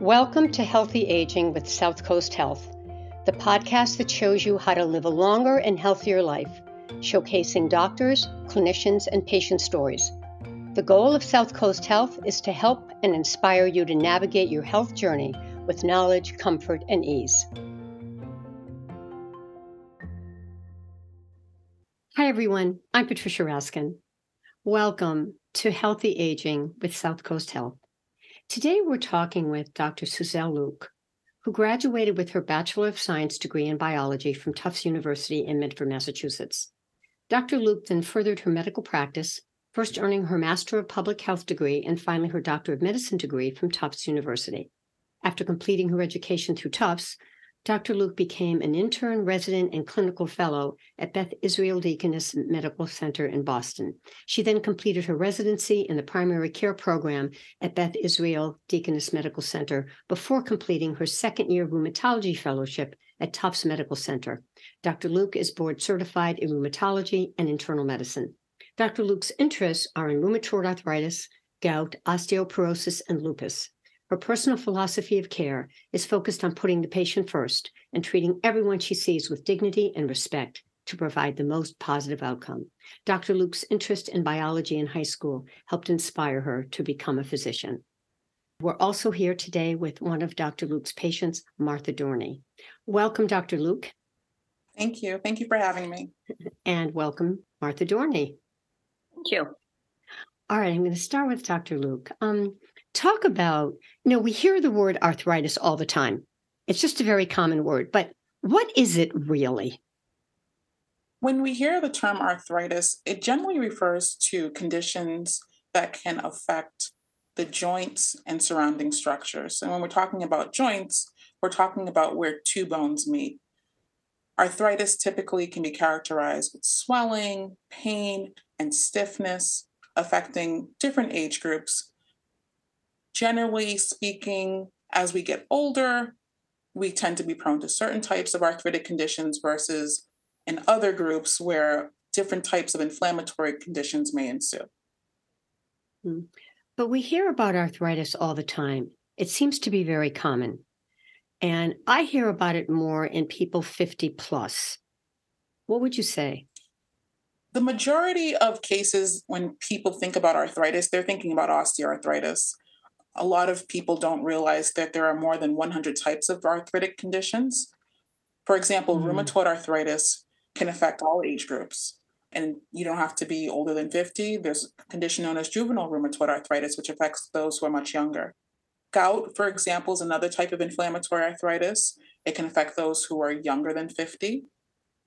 Welcome to Healthy Aging with Southcoast Health, the podcast that shows you how to live a longer and healthier life, showcasing doctors, clinicians, and patient stories. The goal of Southcoast Health is to help and inspire you to navigate your health journey with knowledge, comfort, and ease. Hi, everyone. I'm Patricia Raskin. Welcome to Healthy Aging with Southcoast Health. Today, we're talking with Dr. Suzelle Luc, who graduated with her Bachelor of Science degree in biology from Tufts University in Medford, Massachusetts. Dr. Luc then furthered her medical practice, first earning her Master of Public Health degree and finally her Doctor of Medicine degree from Tufts University. After completing her education through Tufts, Dr. Luc became an intern, resident, and clinical fellow at Beth Israel Deaconess Medical Center in Boston. She then completed her residency in the primary care program at Beth Israel Deaconess Medical Center before completing her second year rheumatology fellowship at Tufts Medical Center. Dr. Luc is board certified in rheumatology and internal medicine. Dr. Luc's interests are in rheumatoid arthritis, gout, osteoporosis, and lupus. Her personal philosophy of care is focused on putting the patient first and treating everyone she sees with dignity and respect to provide the most positive outcome. Dr. Luc's interest in biology in high school helped inspire her to become a physician. We're also here today with one of Dr. Luc's patients, Martha Dorney. Welcome, Dr. Luc. Thank you. Thank you for having me. And welcome, Martha Dorney. Thank you. All right, I'm going to start with Dr. Luc. Um, talk about, you know, we hear the word arthritis all the time. It's just a very common word, but what is it really? When we hear the term arthritis, it generally refers to conditions that can affect the joints and surrounding structures. And when we're talking about joints, we're talking about where two bones meet. Arthritis typically can be characterized with swelling, pain, and stiffness affecting different age groups generally speaking, as we get older, we tend to be prone to certain types of arthritic conditions versus in other groups where different types of inflammatory conditions may ensue. Hmm. But we hear about arthritis all the time. It seems to be very common. And I hear about it more in people 50 plus. What would you say? The majority of cases when people think about arthritis, they're thinking about osteoarthritis a lot of people don't realize that there are more than 100 types of arthritic conditions. For example, mm. rheumatoid arthritis can affect all age groups. And you don't have to be older than 50. There's a condition known as juvenile rheumatoid arthritis, which affects those who are much younger. Gout, for example, is another type of inflammatory arthritis. It can affect those who are younger than 50.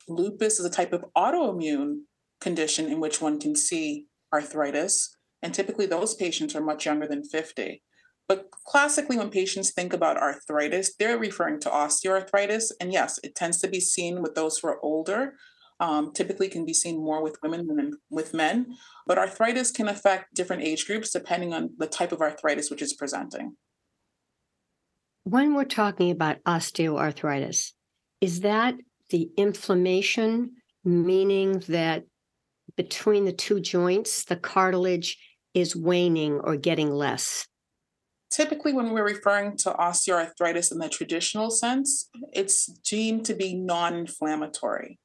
Lupus is a type of autoimmune condition in which one can see arthritis. And typically, those patients are much younger than 50. But classically, when patients think about arthritis, they're referring to osteoarthritis. And yes, it tends to be seen with those who are older. Um, typically can be seen more with women than with men. But arthritis can affect different age groups depending on the type of arthritis which is presenting. When we're talking about osteoarthritis, is that the inflammation, meaning that between the two joints, the cartilage is waning or getting less? Typically when we're referring to osteoarthritis in the traditional sense, it's deemed to be non-inflammatory.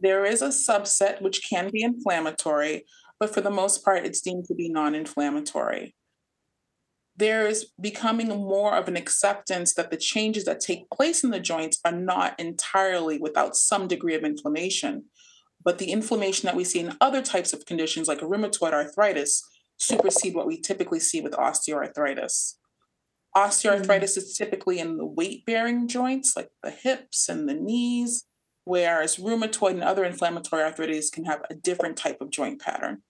There is a subset which can be inflammatory, but for the most part, it's deemed to be non-inflammatory. There is becoming more of an acceptance that the changes that take place in the joints are not entirely without some degree of inflammation. But the inflammation that we see in other types of conditions, like rheumatoid arthritis, supersede what we typically see with osteoarthritis. Osteoarthritis mm-hmm. is typically in the weight bearing joints, like the hips and the knees, whereas rheumatoid and other inflammatory arthritis can have a different type of joint pattern.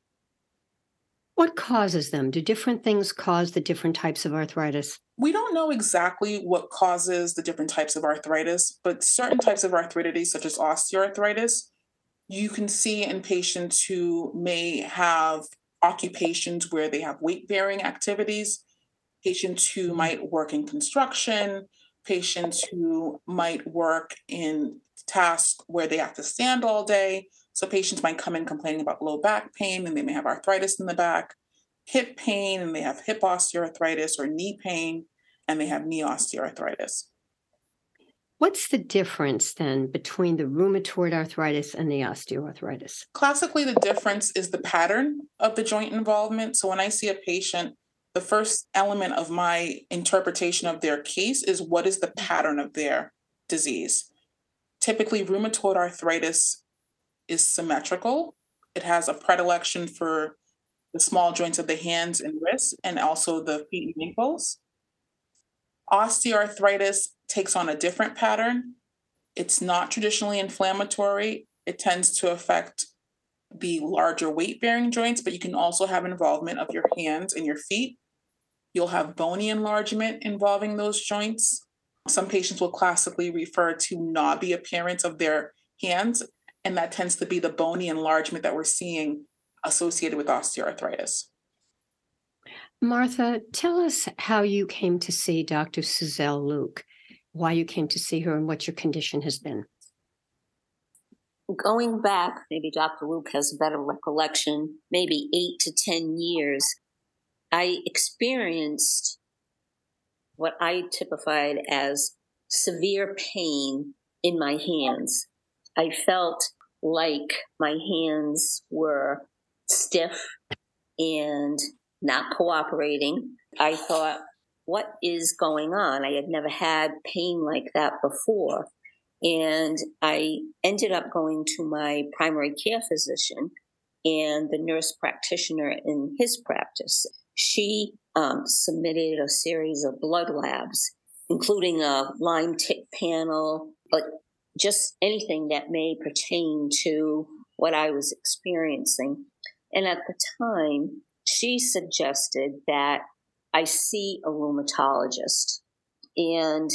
What causes them? Do different things cause the different types of arthritis? We don't know exactly what causes the different types of arthritis, but certain types of arthritis, such as osteoarthritis, you can see in patients who may have occupations where they have weight bearing activities, patients who mm-hmm. might work in construction, patients who might work in tasks where they have to stand all day. So patients might come in complaining about low back pain and they may have arthritis in the back, hip pain and they have hip osteoarthritis or knee pain. and they have knee osteoarthritis. What's the difference then between the rheumatoid arthritis and the osteoarthritis? Classically, the difference is the pattern of the joint involvement. So when I see a patient, the first element of my interpretation of their case is what is the mm-hmm. pattern of their disease. Typically, rheumatoid arthritis is symmetrical. It has a predilection for the small joints of the hands and wrists and also the feet and ankles. Osteoarthritis takes on a different pattern. It's not traditionally inflammatory. It tends to affect the larger weight bearing joints, but you can also have involvement of your hands and your feet. You'll have bony enlargement involving those joints. Some patients will classically refer to knobby appearance of their hands, and that tends to be the bony enlargement that we're seeing associated with osteoarthritis. Martha, tell us how you came to see Dr. Suzelle Luc, why you came to see her, and what your condition has been. Going back, maybe Dr. Luc has a better recollection, maybe eight to 10 years, I experienced what I typified as severe pain in my hands. I felt like my hands were stiff and not cooperating. I thought, what is going on? I had never had pain like that before. And I ended up going to my primary care physician and the nurse practitioner in his practice. She um, submitted a series of blood labs, including a Lyme tick panel, but just anything that may pertain to what I was experiencing. And at the time, she suggested that I see a rheumatologist. And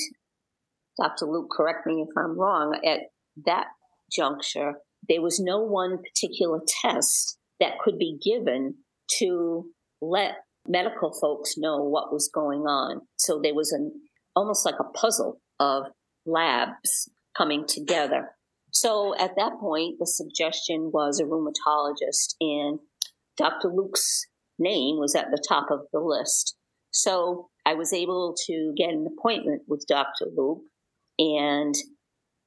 Dr. Luc, correct me if I'm wrong, at that juncture, there was no one particular test that could be given to let medical folks know what was going on. So there was an almost like a puzzle of labs coming together. So at that point, the suggestion was a rheumatologist, and Dr. Luc's name was at the top of the list. So I was able to get an appointment with Dr. Luc and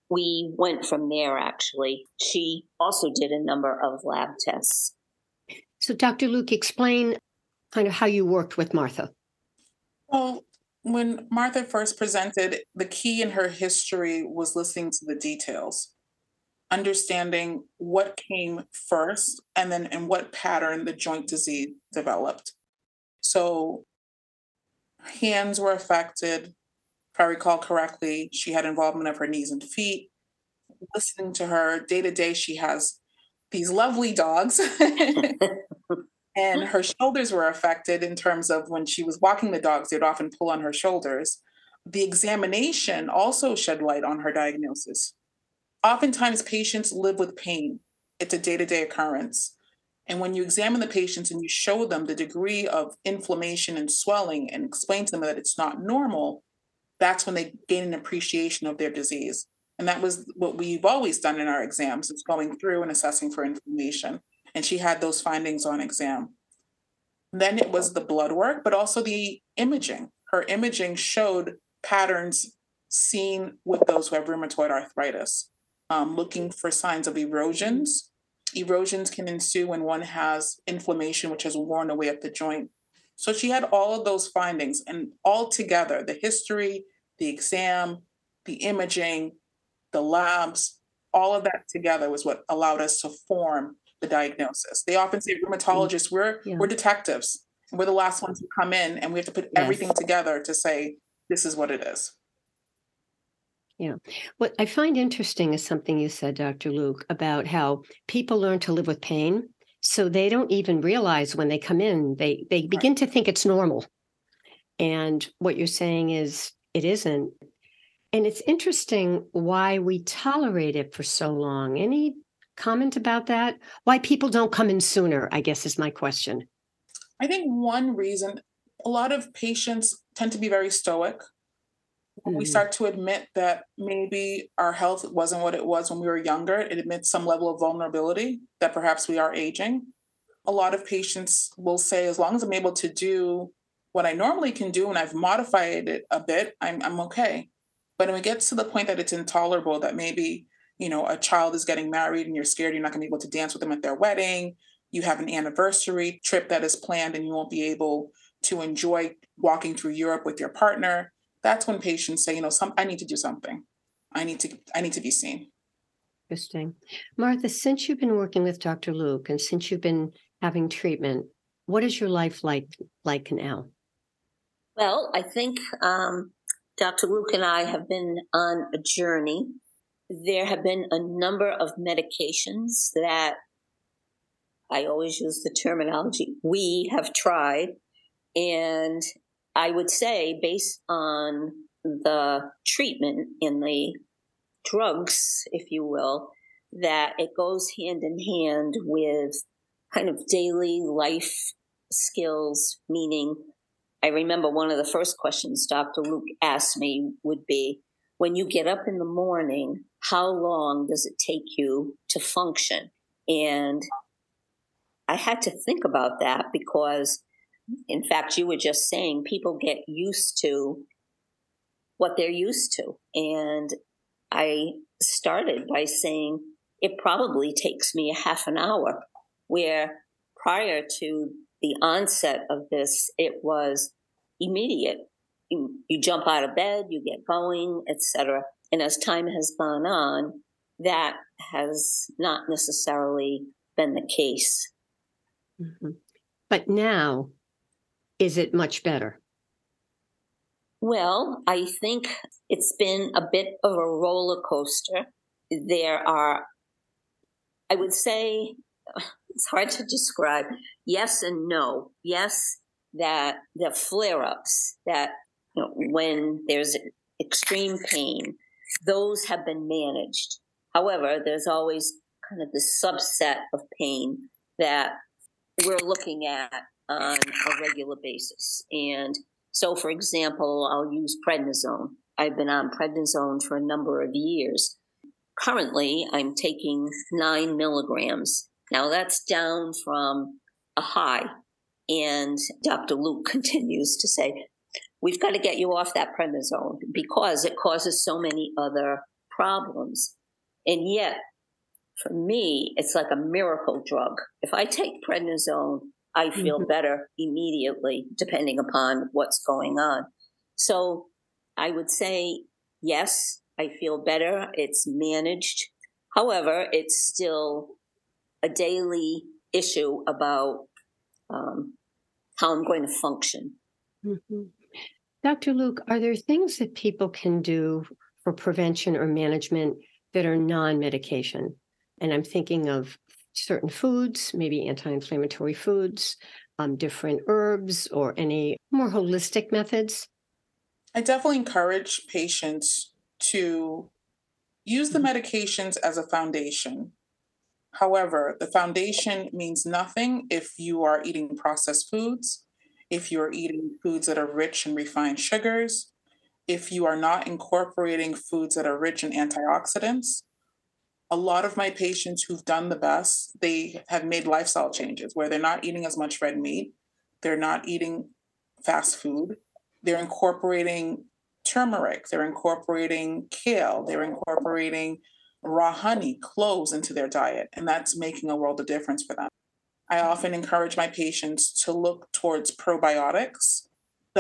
we went from there actually. She also did a number of lab tests. So, Dr. Luc, explain kind of how you worked with Martha. Well, when Martha first presented, the key in her history was listening to the details understanding what came first and then in what pattern the joint disease developed. So, hands were affected. If I recall correctly, she had involvement of her knees and feet. Listening to her day to day, she has these lovely dogs. and her shoulders were affected in terms of when she was walking the dogs, they'd often pull on her shoulders. The examination also shed light on her diagnosis oftentimes patients live with pain. It's a day to day occurrence. And when you examine the patients and you show them the degree of inflammation and swelling and explain to them that it's not normal, that's when they gain an appreciation of their disease. And that was what we've always done in our exams, is going through and assessing for inflammation. And she had those findings on exam. Then it was the blood work, but also the imaging. Her imaging showed patterns seen with those who have rheumatoid arthritis um, looking for signs of erosions. Erosions can ensue when one has inflammation, which has worn away at the joint. So she had all of those findings, and all together the history, the exam, the imaging, the labs, all of that together was what allowed us to form the diagnosis. They often say rheumatologists, we're yeah. we're detectives. We're the last ones who come in and we have to put yes. everything together to say this is what it is. Yeah. What I find interesting is something you said, Dr. Luc, about how people learn to live with pain. So they don't even realize when they come in, they they begin to think it's normal. And what you're saying is it isn't. And it's interesting why we tolerate it for so long. Any comment about that? Why people don't come in sooner, I guess is my question. I think one reason a lot of patients tend to be very stoic when we mm-hmm. start to admit that maybe our health wasn't what it was when we were younger, it admits some level of vulnerability that perhaps we are aging. A lot of patients will say, as long as I'm able to do what I normally can do and I've modified it a bit, I'm, I'm okay. But when it gets to the point that it's intolerable, that maybe, you know, a child is getting married and you're scared you're not going to be able to dance with them at their wedding, you have an anniversary trip that is planned and you won't be able to enjoy walking through Europe with your partner, that's when patients say, you know, some I need to do something. I need to I need to be seen. Interesting. Martha, since you've been working with Dr. Luc and since you've been having treatment, what is your life like like now? Well, I think um, Dr. Luc and I have been on a journey. There have been a number of medications that I always use the terminology we have tried. And I would say, based on the treatment and the drugs, if you will, that it goes hand in hand with kind of daily life skills, meaning I remember one of the first questions Dr. Luc asked me would be when you get up in the morning, how long does it take you to function? And I had to think about that because, in fact, you were just saying people get used to what they're used to. And I started by saying it probably takes me a half an hour, where prior to the onset of this, it was immediate. You, you jump out of bed, you get going, etc. And as time has gone on, that has not necessarily been the case. Mm-hmm. But now, is it much better? Well, I think it's been a bit of a roller coaster. There are, I would say, it's hard to describe. Yes and no. Yes, that the flare ups, that you know, when there's extreme pain, those have been managed. However, there's always kind of the subset of pain that we're looking at on a regular basis. And so, for example, I'll use prednisone. I've been on prednisone for a number of years. Currently, I'm taking nine milligrams. Now, that's down from a high. And Dr. Luc continues to say, We've got to get you off that prednisone because it causes so many other problems. And yet, for me, it's like a miracle drug. If I take prednisone, I feel mm-hmm. better immediately, depending upon what's going on. So I would say, yes, I feel better. It's managed. However, it's still a daily issue about um, how I'm going to function. Mm-hmm. Dr. Luc, are there things that people can do for prevention or management that are non medication? And I'm thinking of certain foods, maybe anti inflammatory foods, um, different herbs, or any more holistic methods? I definitely encourage patients to use the mm-hmm. medications as a foundation. However, the foundation means nothing if you are eating processed foods, if you are eating foods that are rich in refined sugars, if you are not incorporating foods that are rich in antioxidants, a lot of my patients who've done the best, they have made lifestyle changes where they're not eating as much red meat, they're not eating fast food, they're incorporating turmeric, they're incorporating kale, they're incorporating raw honey, cloves into their diet, and that's making a world of difference for them. I often encourage my patients to look towards probiotics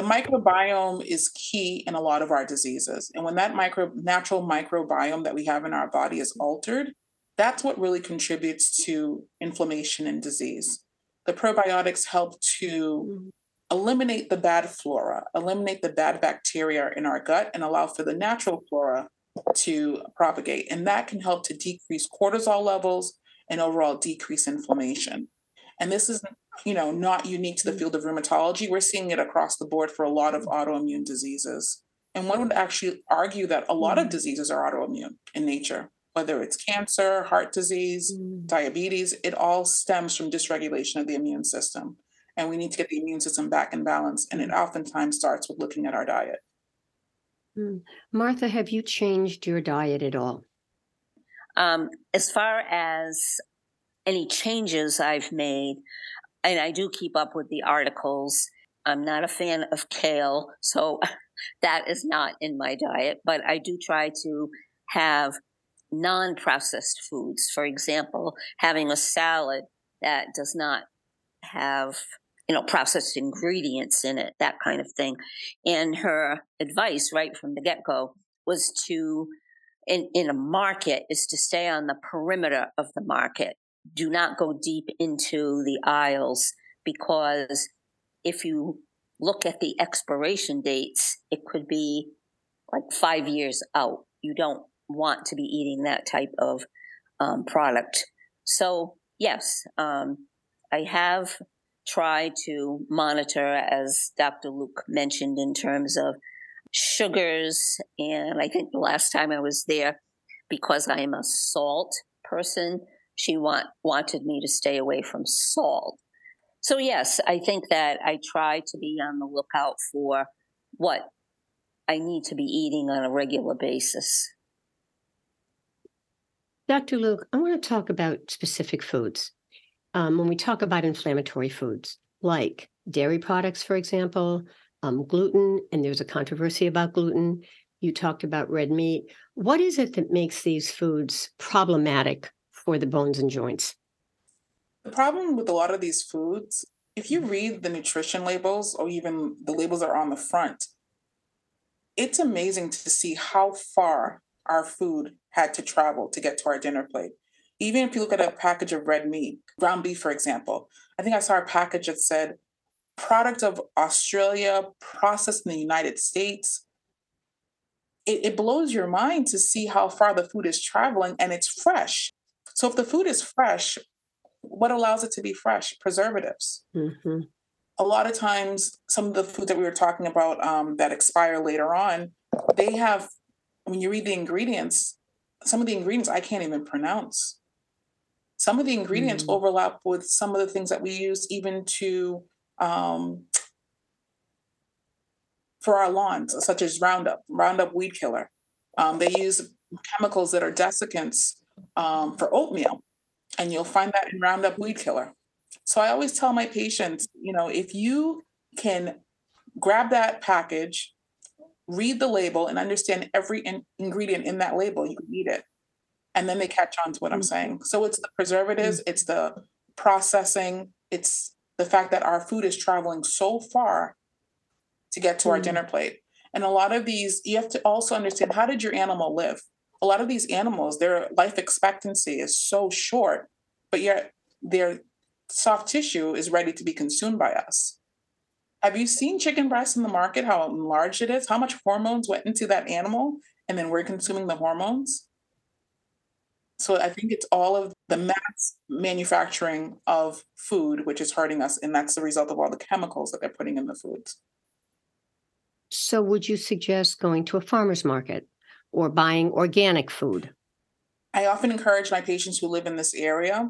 the microbiome is key in a lot of our diseases. And when that micro natural microbiome that we have in our body is altered, that's what really contributes to inflammation and disease. The probiotics help to mm-hmm. eliminate the bad flora, eliminate the bad bacteria in our gut, and allow for the natural flora to propagate. And that can help to decrease cortisol levels and overall decrease inflammation. And this is you know, not unique to the field of rheumatology. We're seeing it across the board for a lot of autoimmune diseases. And one would actually argue that a lot of mm. diseases are autoimmune in nature, whether it's cancer, heart disease, mm. diabetes, it all stems from dysregulation of the immune system. And we need to get the immune system back in balance. And it oftentimes starts with looking at our diet. Mm. Martha, have you changed your diet at all? Um, as far as any changes I've made, and I do keep up with the articles. I'm not a fan of kale, so that is not in my diet, but I do try to have non processed foods. For example, having a salad that does not have you know processed ingredients in it that kind of thing and her advice right from the get-go was to in, in a market is to stay on the perimeter of the market do not go deep into the aisles because if you look at the expiration dates it could be like five years out you don't want to be eating that type of um, product so yes um, I have tried to monitor, as Dr. Luc mentioned, in terms of sugars. And I think the last time I was there, because I am a salt person, she want, wanted me to stay away from salt. So, yes, I think that I try to be on the lookout for what I need to be eating on a regular basis. Dr. Luc, I want to talk about specific foods um, when we talk about inflammatory foods, like dairy products, for example, um, gluten, and there's a controversy about gluten. You talked about red meat. What is it that makes these foods problematic for the bones and joints? The problem with a lot of these foods, if you read the nutrition labels or even the labels that are on the front, it's amazing to see how far our food had to travel to get to our dinner plate. Even if you look at a package of red meat, ground beef, for example, I think I saw a package that said product of Australia, processed in the United States. It, it blows your mind to see how far the food is traveling and it's fresh. So if the food is fresh, what allows it to be fresh? Preservatives. Mm-hmm. A lot of times, some of the food that we were talking about um, that expire later on, they have, when you read the ingredients, some of the ingredients I can't even pronounce. Some of the ingredients mm. overlap with some of the things that we use even to um, for our lawns, such as Roundup, Roundup weed killer. Um, they use chemicals that are desiccants um, for oatmeal, and you'll find that in Roundup weed killer. So I always tell my patients, you know, if you can grab that package, read the label, and understand every in- ingredient in that label, you can eat it and then they catch on to what I'm mm-hmm. saying. So it's the preservatives, mm-hmm. it's the processing, it's the fact that our food is traveling so far to get to mm-hmm. our dinner plate. And a lot of these, you have to also understand how did your animal live? A lot of these animals, their life expectancy is so short, but yet their soft tissue is ready to be consumed by us. Have you seen chicken breast in the market, how enlarged it is? How much hormones went into that animal? And then we're consuming the hormones? So I think it's all of the mass manufacturing of food, which is hurting us. And that's the result of all the chemicals that they're putting in the foods. So, would you suggest going to a farmer's market or buying organic food? I often encourage my patients who live in this area.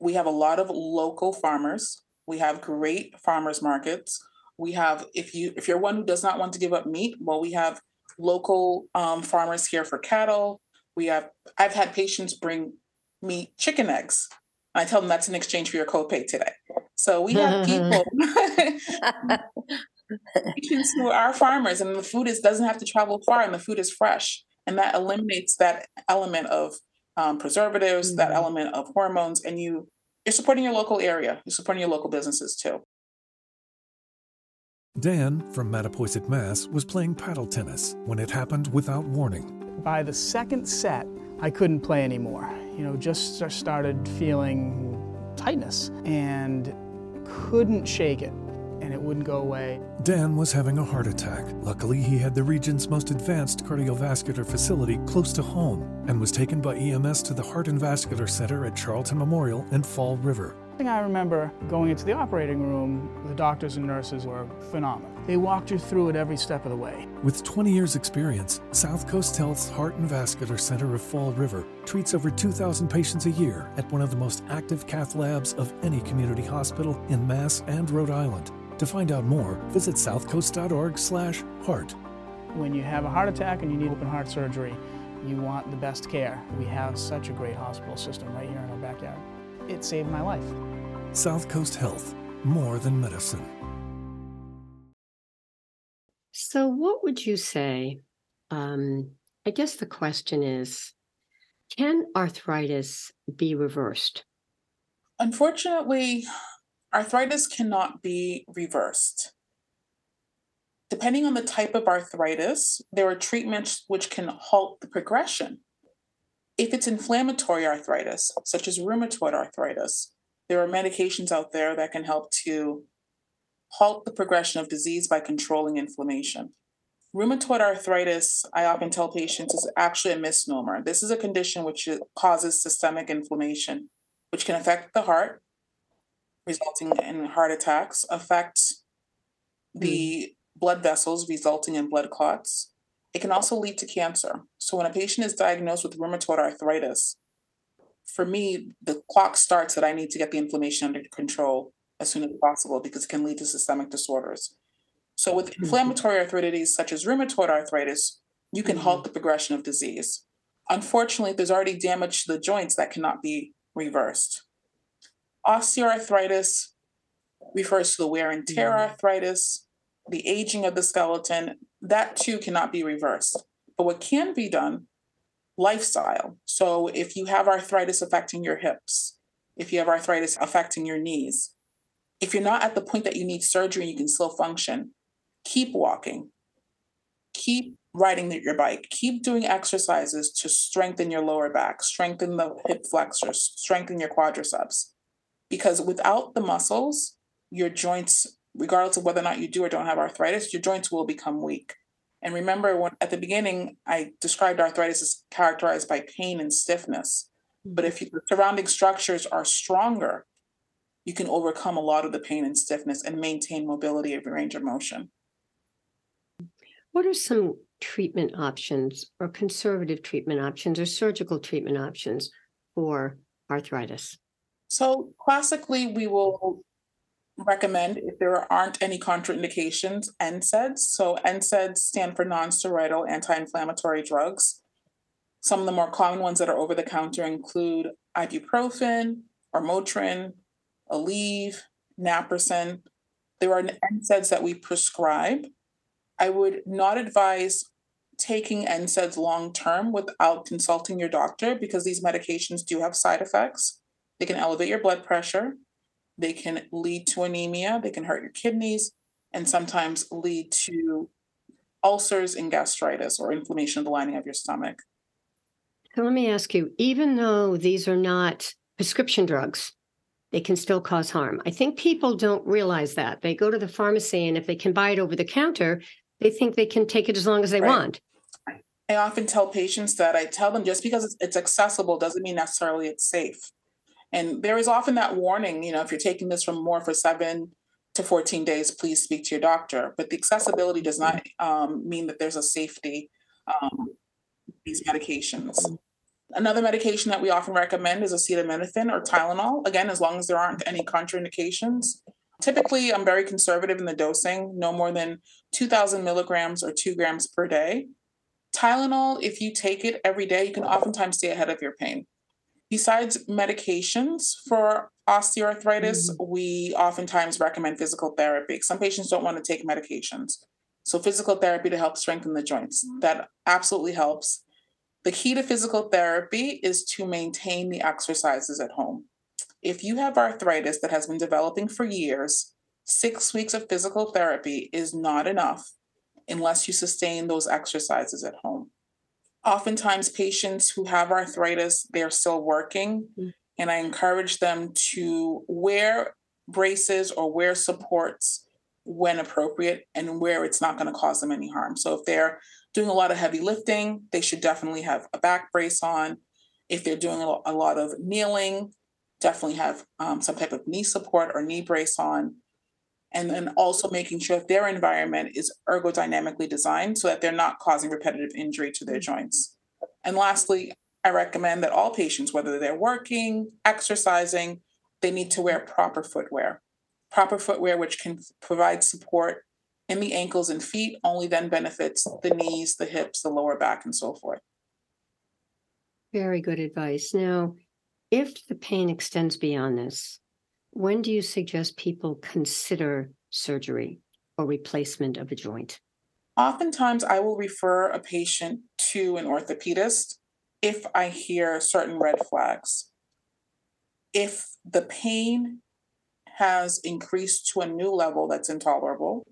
We have a lot of local farmers. We have great farmers markets. We have, if you if you're one who does not want to give up meat, well, we have local um, farmers here for cattle, we have I've had patients bring me chicken eggs. I tell them that's in exchange for your copay today. So we have people patients who are farmers and the food is doesn't have to travel far and the food is fresh. And that eliminates that element of um, preservatives, mm-hmm. that element of hormones, and you you're supporting your local area. You're supporting your local businesses too. Dan from Mattapoisett, Mass, was playing paddle tennis when it happened without warning. By the second set, I couldn't play anymore. You know, just started feeling tightness and couldn't shake it and it wouldn't go away. Dan was having a heart attack. Luckily, he had the region's most advanced cardiovascular facility close to home and was taken by EMS to the Heart and Vascular Center at Charlton Memorial and Fall River. I remember going into the operating room, the doctors and nurses were phenomenal. They walked you through it every step of the way. With 20 years' experience, Southcoast Health's Heart and Vascular Center of Fall River treats over 2,000 patients a year at one of the most active cath labs of any community hospital in Mass and Rhode Island. To find out more, visit southcoast.org/heart. When you have a heart attack and you need open heart surgery, you want the best care. We have such a great hospital system right here in our backyard. It saved my life. Southcoast Health, more than medicine. So, what would you say? Um, I guess the question is can arthritis be reversed? Unfortunately, arthritis cannot be reversed. Depending on the type of arthritis, there are treatments which can halt the progression. If it's inflammatory arthritis, such as rheumatoid arthritis, there are medications out there that can help to halt the progression of disease by controlling inflammation. Rheumatoid arthritis, I often tell patients, is actually a misnomer. This is a condition which causes systemic inflammation, which can affect the heart, resulting in heart attacks, affect the mm. blood vessels, resulting in blood clots. It can also lead to cancer. So, when a patient is diagnosed with rheumatoid arthritis, for me, the clock starts that I need to get the inflammation under control as soon as possible because it can lead to systemic disorders. So, with mm-hmm. inflammatory arthritis such as rheumatoid arthritis, you can halt mm-hmm. the progression of disease. Unfortunately, there's already damage to the joints that cannot be reversed. Osteoarthritis refers to the wear and tear arthritis, the aging of the skeleton. That too cannot be reversed. But what can be done lifestyle. So if you have arthritis affecting your hips, if you have arthritis affecting your knees, if you're not at the point that you need surgery and you can still function, keep walking, keep riding your bike, keep doing exercises to strengthen your lower back, strengthen the hip flexors, strengthen your quadriceps. Because without the muscles, your joints, regardless of whether or not you do or don't have arthritis, your joints will become weak. And remember, when at the beginning, I described arthritis as characterized by pain and stiffness. But mm-hmm. if the surrounding structures are stronger, you can overcome a lot of the pain and stiffness and maintain mobility of your range of motion. What are some treatment options or conservative treatment options or surgical treatment options for arthritis? So, classically, we will recommend if there aren't any contraindications NSAIDs. So NSAIDs stand for non-steroidal anti-inflammatory drugs. Some of the more common ones that are over the counter include ibuprofen or Motrin, Aleve, Naprosyn. There are NSAIDs that we prescribe. I would not advise taking NSAIDs long term without consulting your doctor because these medications do have side effects. They can elevate your blood pressure, they can lead to anemia, they can hurt your kidneys, and sometimes lead to ulcers and gastritis or inflammation of the lining of your stomach. So let me ask you even though these are not prescription drugs, they can still cause harm. I think people don't realize that. They go to the pharmacy, and if they can buy it over the counter, they think they can take it as long as they right. want. I often tell patients that I tell them just because it's accessible doesn't mean necessarily it's safe. And there is often that warning, you know, if you're taking this from more for seven to 14 days, please speak to your doctor. But the accessibility does not um, mean that there's a safety um, these medications. Another medication that we often recommend is acetaminophen or Tylenol. Again, as long as there aren't any contraindications. Typically, I'm very conservative in the dosing, no more than 2,000 milligrams or two grams per day. Tylenol, if you take it every day, you can oftentimes stay ahead of your pain. Besides medications for osteoarthritis, mm-hmm. we oftentimes recommend physical therapy. Some patients don't want to take medications. So, physical therapy to help strengthen the joints, that absolutely helps. The key to physical therapy is to maintain the exercises at home. If you have arthritis that has been developing for years, six weeks of physical therapy is not enough unless you sustain those exercises at home oftentimes patients who have arthritis they're still working mm-hmm. and i encourage them to wear braces or wear supports when appropriate and where it's not going to cause them any harm. So if they're doing a lot of heavy lifting they should definitely have a back brace on. If they're doing a lot of kneeling definitely have um, some type of knee support or knee brace on and then also making sure that their environment is ergodynamically designed so that they're not causing repetitive injury to their mm-hmm. joints. And lastly, I recommend that all patients, whether they're working, exercising, they need to wear proper footwear. Proper footwear, which can provide support in the ankles and feet, only then benefits the knees, the hips, the lower back, and so forth. Very good advice. Now, if the pain extends beyond this, when do you suggest people consider surgery or replacement of a joint? Oftentimes, I will refer a patient to an orthopedist if I hear certain red flags. If the pain has increased to a new level that's intolerable,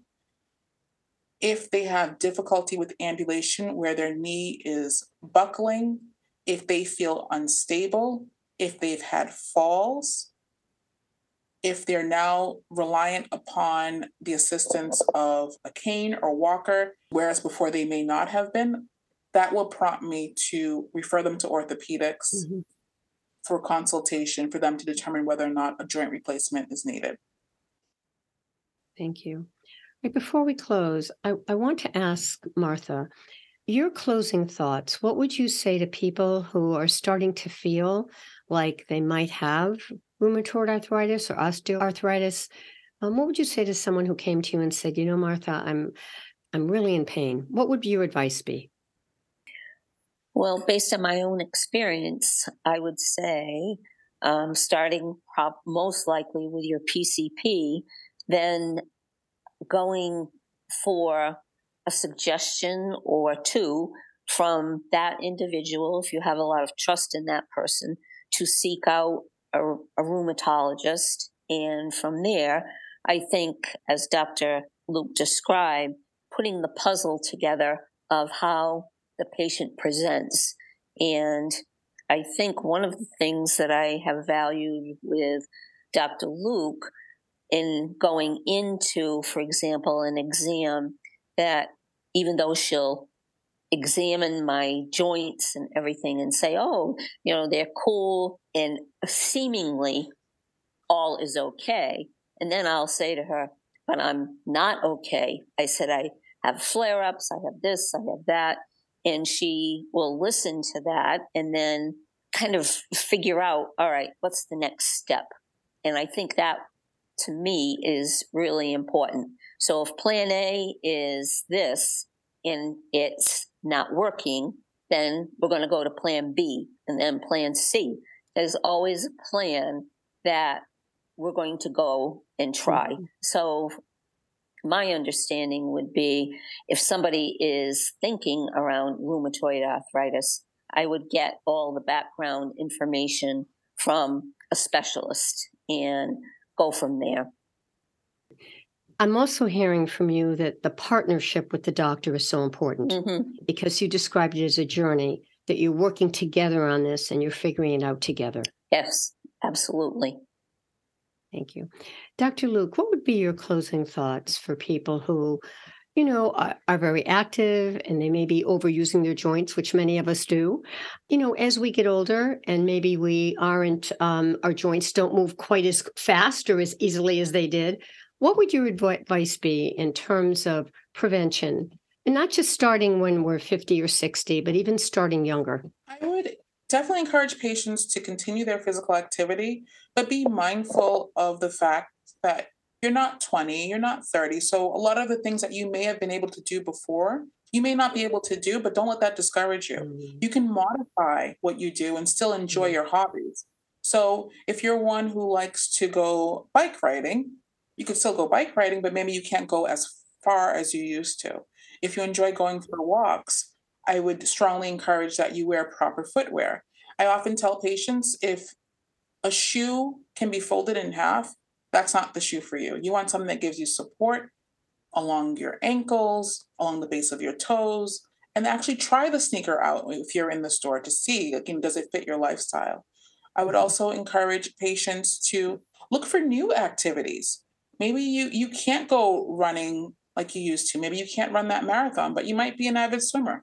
if they have difficulty with ambulation where their knee is buckling, if they feel unstable, if they've had falls, if they're now reliant upon the assistance of a cane or walker, whereas before they may not have been, that will prompt me to refer them to orthopedics mm-hmm. for consultation for them to determine whether or not a joint replacement is needed. Thank you. Right before we close, I, I want to ask Martha your closing thoughts. What would you say to people who are starting to feel like they might have rheumatoid arthritis or osteoarthritis? Um, what would you say to someone who came to you and said, "You know, Martha, I'm I'm really in pain." What would your advice be? Well, based on my own experience, I would say, um, starting prop- most likely with your PCP, then going for a suggestion or two from that individual, if you have a lot of trust in that person, to seek out a, a rheumatologist. And from there, I think, as Dr. Luc described, putting the puzzle together of how the patient presents. And I think one of the things that I have valued with Dr. Luc in going into, for example, an exam that even though she'll examine my joints and everything and say, oh, you know, they're cool and seemingly all is okay. And then I'll say to her, but I'm not okay. I said, I have flare ups, I have this, I have that. And she will listen to that and then kind of figure out, all right, what's the next step? And I think that to me is really important. So if plan A is this and it's not working, then we're going to go to plan B and then plan C. There's always a plan that we're going to go and try. Mm-hmm. So my understanding would be if somebody is thinking around rheumatoid arthritis, I would get all the background information from a specialist and go from there. I'm also hearing from you that the partnership with the doctor is so important mm-hmm. because you described it as a journey that you're working together on this and you're figuring it out together. Yes, absolutely. Thank you. Dr. Luc, what would be your closing thoughts for people who, you know, are, are, very active and they may be overusing their joints, which many of us do? You know, as we get older and maybe we aren't, um, our joints don't move quite as fast or as easily as they did. What would your advice be in terms of prevention? And not just starting when we're 50 or 60, but even starting younger. I would definitely encourage patients to continue their physical activity, but be mindful of the fact that you're not 20, you're not 30. So a lot of the things that you may have been able to do before, you may not be able to do, but don't let that discourage you. Mm-hmm. You can modify what you do and still enjoy mm-hmm. your hobbies. So if you're one who likes to go bike riding, you could still go bike riding, but maybe you can't go as far as you used to. If you enjoy going for walks, I would strongly encourage that you wear proper footwear. I often tell patients if a shoe can be folded in half, that's not the shoe for you. You want something that gives you support along your ankles, along the base of your toes, and actually try the sneaker out if you're in the store to see, again, does it fit your lifestyle? I would mm-hmm. also encourage patients to look for new activities. Maybe you you can't go running like you used to. Maybe you can't run that marathon, but you might be an avid swimmer.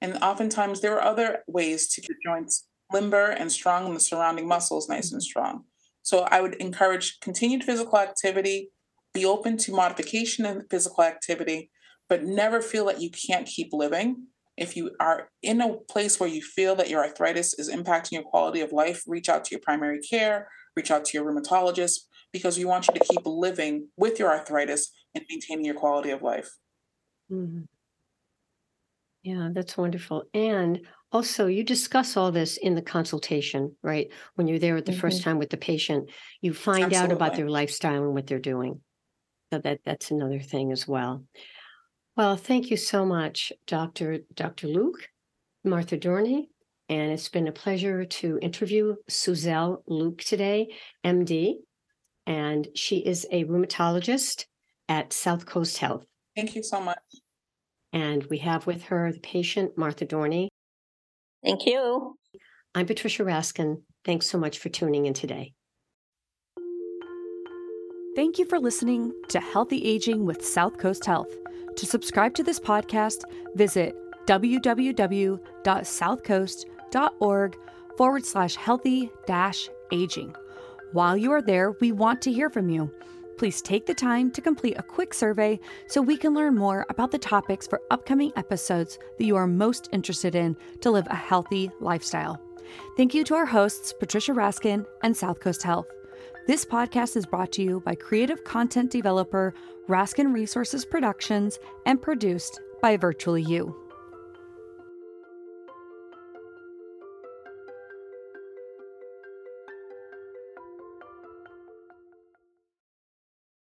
And oftentimes there are other ways to keep joints limber and strong and the surrounding muscles nice and strong. So I would encourage continued physical activity, be open to modification in physical activity, but never feel that you can't keep living. If you are in a place where you feel that your arthritis is impacting your quality of life, reach out to your primary care, reach out to your rheumatologist, because we want you to keep living with your arthritis and maintaining your quality of life. Mm-hmm. Yeah, that's wonderful. And also, you discuss all this in the consultation, right? When you're there at the mm-hmm. first time with the patient, you find Absolutely. out about their lifestyle and what they're doing. So that that's another thing as well. Well, thank you so much, Dr. Dr. Luc, Martha Dorney, and it's been a pleasure to interview Suzelle Luc today, MD, and she is a rheumatologist at Southcoast Health. Thank you so much. And we have with her the patient, Martha Dorney. Thank you. I'm Patricia Raskin. Thanks so much for tuning in today. Thank you for listening to Healthy Aging with Southcoast Health. To subscribe to this podcast, visit www.southcoast.org forward slash healthy dash aging. While you are there, we want to hear from you. Please take the time to complete a quick survey so we can learn more about the topics for upcoming episodes that you are most interested in to live a healthy lifestyle. Thank you to our hosts, Patricia Raskin and Southcoast Health. This podcast is brought to you by creative content developer Raskin Resources Productions and produced by Virtually You.